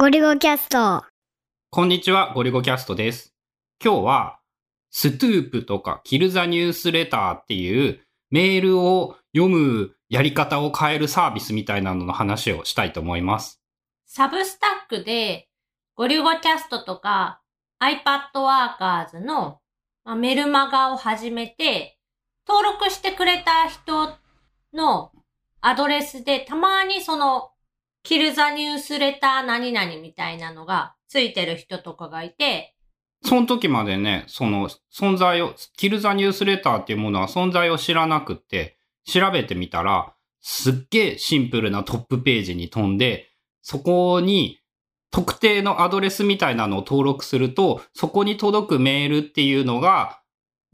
ごりゅごcast。こんにちは、ごりゅごcastです。今日は、 Stoop とか、 Kill the Newsletter っていうメールを読むやり方を変えるサービスみたいなのの話をしたいと思います。サブスタックで、ゴリゴキャストとか iPad Workers のまあメルマガを始めて、登録してくれた人のアドレスでたまにその、キルザニュースレター何々みたいなのがついてる人とかがいて、その時までね、その存在を、キルザニュースレターっていうものは存在を知らなくって、調べてみたら、すっげえシンプルなトップページに飛んで、そこに特定のアドレスみたいなのを登録すると、そこに届くメールっていうのが、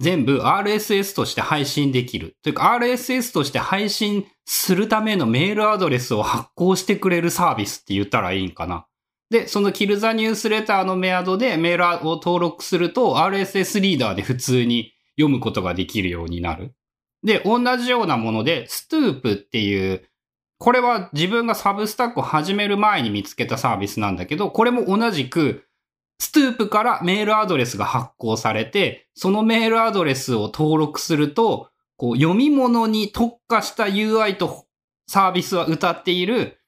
全部 RSS として配信できる。というか RSS として配信するためのメールアドレスを発行してくれるサービスって言ったらいいんかな。で、そのキルザニュースレターのメアドでメールを登録すると RSS リーダーで普通に読むことができるようになる。で、同じようなもので、ストゥープっていう、これは自分がサブスタックを始める前に見つけたサービスなんだけど、これも同じく、ストゥープからメールアドレスが発行されて、そのメールアドレスを登録すると、こう読み物に特化した UI とサービスは歌っている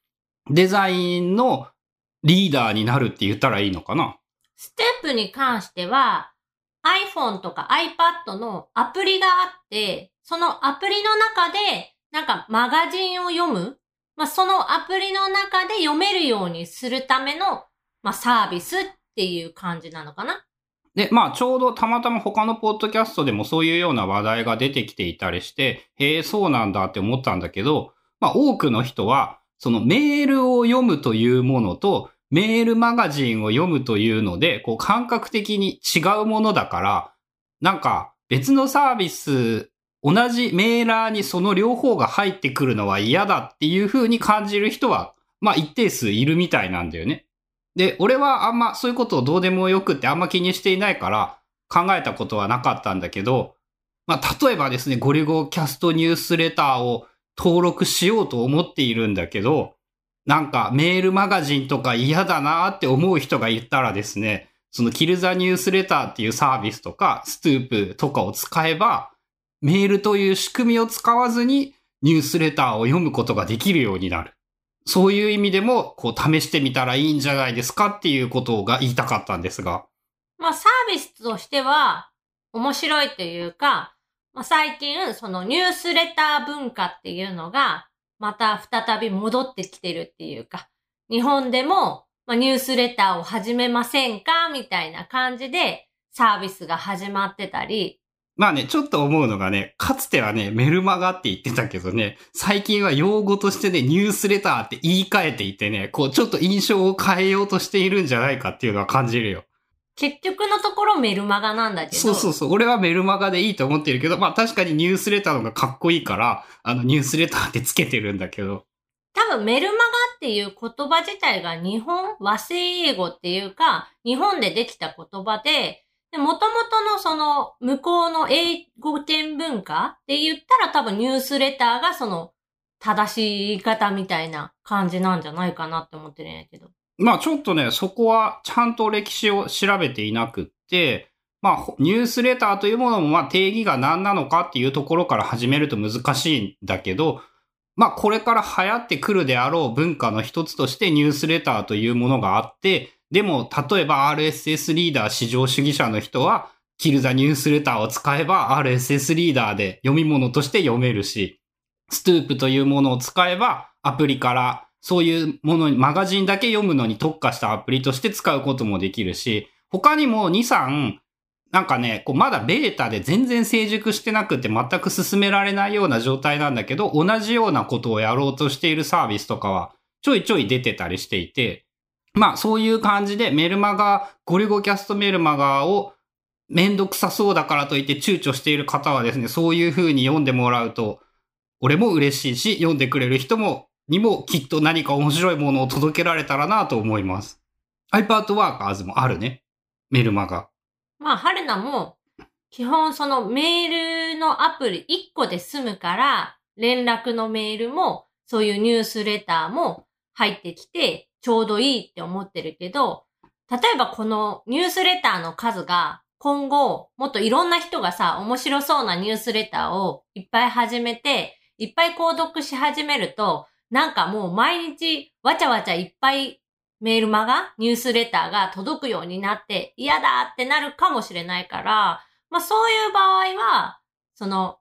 デザインのリーダーになるって言ったらいいのかな？ステップに関しては iPhone とか iPad のアプリがあって、そのアプリの中でなんかマガジンを読む、まあ、そのアプリの中で読めるようにするための、まあ、サービスっていう感じなのかな？で、まあちょうどたまたま他のポッドキャストでもそういうような話題が出てきていたりして、へえ、そうなんだって思ったんだけど、まあ多くの人は、そのメールを読むというものと、メールマガジンを読むというので、こう感覚的に違うものだから、なんか別のサービス、同じメーラーにその両方が入ってくるのは嫌だっていう風に感じる人は、まあ一定数いるみたいなんだよね。で、俺はあんまそういうことをどうでもよくってあんま気にしていないから考えたことはなかったんだけど、まあ例えばですね、ゴリゴキャストニュースレターを登録しようと思っているんだけど、なんかメールマガジンとか嫌だなって思う人がいたらですね、そのキルザニュースレターっていうサービスとか、ストゥープとかを使えば、メールという仕組みを使わずにニュースレターを読むことができるようになる。そういう意味でも、こう試してみたらいいんじゃないですかっていうことが言いたかったんですが。まあ、サービスとしては面白いというか、まあ、最近そのニュースレター文化っていうのがまた再び戻ってきてるっていうか、日本でもまあニュースレターを始めませんかみたいな感じでサービスが始まってたり、まあね、ちょっと思うのがね、かつてはね、メルマガって言ってたけどね、最近は用語としてね、ニュースレターって言い換えていてね、こうちょっと印象を変えようとしているんじゃないかっていうのは感じるよ。結局のところメルマガなんだけど、そうそうそう。俺はメルマガでいいと思ってるけど、まあ確かにニュースレターの方がかっこいいから、あのニュースレターってつけてるんだけど。多分メルマガっていう言葉自体が日本、和製英語っていうか、日本でできた言葉で、で、もともとのその、向こうの英語圏文化って言ったら多分ニュースレターがその、正しい言い方みたいな感じなんじゃないかなって思ってるんやけど。まあちょっとね、そこはちゃんと歴史を調べていなくって、まあニュースレターというものもまあ定義が何なのかっていうところから始めると難しいんだけど、まあこれから流行ってくるであろう文化の一つとしてニュースレターというものがあって、でも例えば RSS リーダー至上主義者の人は、キルザニュースレターを使えば RSS リーダーで読み物として読めるし、ストゥープというものを使えばアプリからそういうものに、マガジンだけ読むのに特化したアプリとして使うこともできるし、他にも2、3、なんかね、こうまだベータで全然成熟してなくて全く進められないような状態なんだけど、同じようなことをやろうとしているサービスとかはちょいちょい出てたりしていて、まあそういう感じでメルマガ、ゴリゴキャストメルマガをめんどくさそうだからといって躊躇している方はですね、そういう風に読んでもらうと、俺も嬉しいし、読んでくれる人もにもきっと何か面白いものを届けられたらなと思います。iPad Workers もあるね。メルマガ。まあ、春菜も、基本そのメールのアプリ1個で済むから、連絡のメールも、そういうニュースレターも入ってきて、ちょうどいいって思ってるけど、例えばこのニュースレターの数が今後もっといろんな人がさ、面白そうなニュースレターをいっぱい始めて、いっぱい購読し始めると、なんかもう毎日わちゃわちゃいっぱいメールマガ、ニュースレターが届くようになって嫌だってなるかもしれないから、まあそういう場合は、その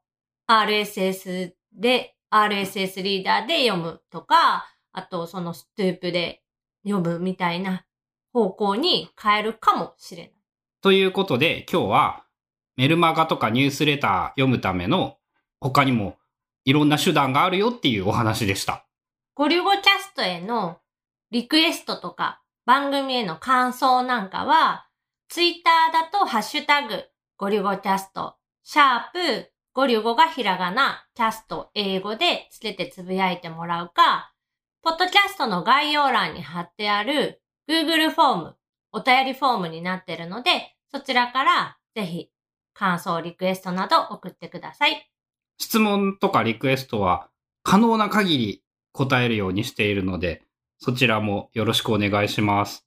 RSS で、RSS リーダーで読むとか、あとそのストゥープで読むみたいな方向に変えるかもしれない。ということで今日はメルマガとかニュースレター読むための他にもいろんな手段があるよっていうお話でした。ゴリュゴキャストへのリクエストとか番組への感想なんかは、ツイッターだとハッシュタグゴリュゴキャスト、シャープゴリュゴがひらがな、キャスト英語でつけてつぶやいてもらうか、ポッドキャストの概要欄に貼ってある Google フォーム、お便りフォームになっているので、そちらからぜひ感想、リクエストなど送ってください。質問とかリクエストは可能な限り答えるようにしているので、そちらもよろしくお願いします。